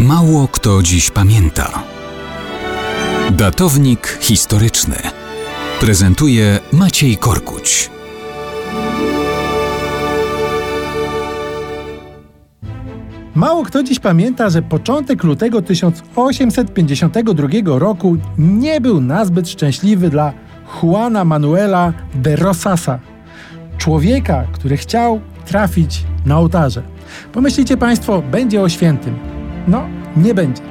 Mało kto dziś pamięta. Datownik historyczny prezentuje Maciej Korkuć. Mało kto dziś pamięta, że początek lutego 1852 roku nie był nazbyt szczęśliwy dla Juana Manuela de Rosasa, człowieka, który chciał trafić na ołtarze. Pomyślicie Państwo, będzie o świętym. No, nie będzie.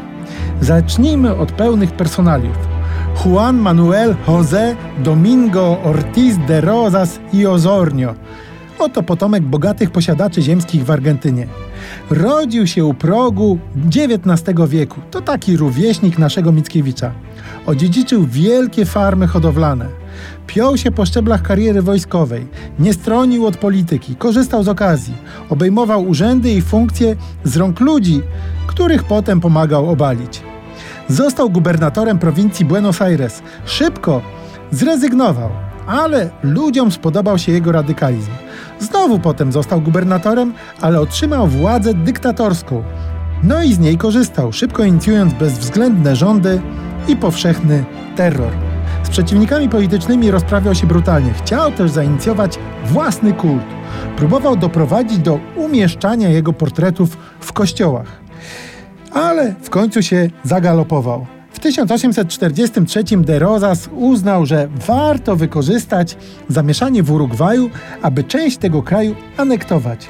Zacznijmy od pełnych personaliów. Juan Manuel José Domingo Ortiz de Rosas y Osornio. Oto potomek bogatych posiadaczy ziemskich w Argentynie. Rodził się u progu XIX wieku. To taki rówieśnik naszego Mickiewicza. Odziedziczył wielkie farmy hodowlane. Piął się po szczeblach kariery wojskowej, nie stronił od polityki, korzystał z okazji, obejmował urzędy i funkcje z rąk ludzi, których potem pomagał obalić. Został gubernatorem prowincji Buenos Aires. Szybko zrezygnował, ale ludziom spodobał się jego radykalizm. Znowu potem został gubernatorem, ale otrzymał władzę dyktatorską. No i z niej korzystał, szybko inicjując bezwzględne rządy i powszechny terror. Z przeciwnikami politycznymi rozprawiał się brutalnie. Chciał też zainicjować własny kult. Próbował doprowadzić do umieszczania jego portretów w kościołach. Ale w końcu się zagalopował. W 1843 de Rosas uznał, że warto wykorzystać zamieszanie w Urugwaju, aby część tego kraju anektować.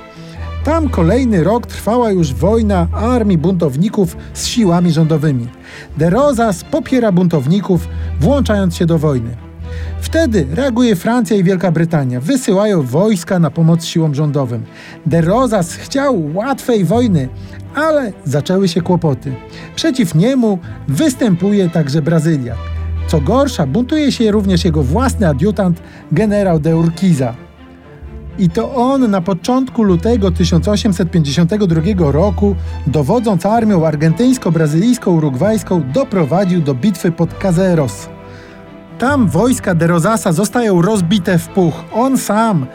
Tam kolejny rok trwała już wojna armii buntowników z siłami rządowymi. De Rosas popiera buntowników, włączając się do wojny. Wtedy reaguje Francja i Wielka Brytania. Wysyłają wojska na pomoc siłom rządowym. De Rosas chciał łatwej wojny, ale zaczęły się kłopoty. Przeciw niemu występuje także Brazylia. Co gorsza, buntuje się również jego własny adiutant, generał de Urquiza. I to on na początku lutego 1852 roku, dowodząc armią argentyńsko-brazylijsko-urugwajską, doprowadził do bitwy pod Caseros. Tam wojska de Rosasa zostają rozbite w puch. On sam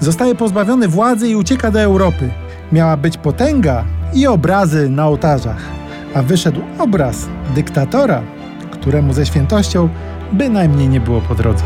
zostaje pozbawiony władzy i ucieka do Europy. Miała być potęga i obrazy na ołtarzach, a wyszedł obraz dyktatora, któremu ze świętością bynajmniej nie było po drodze.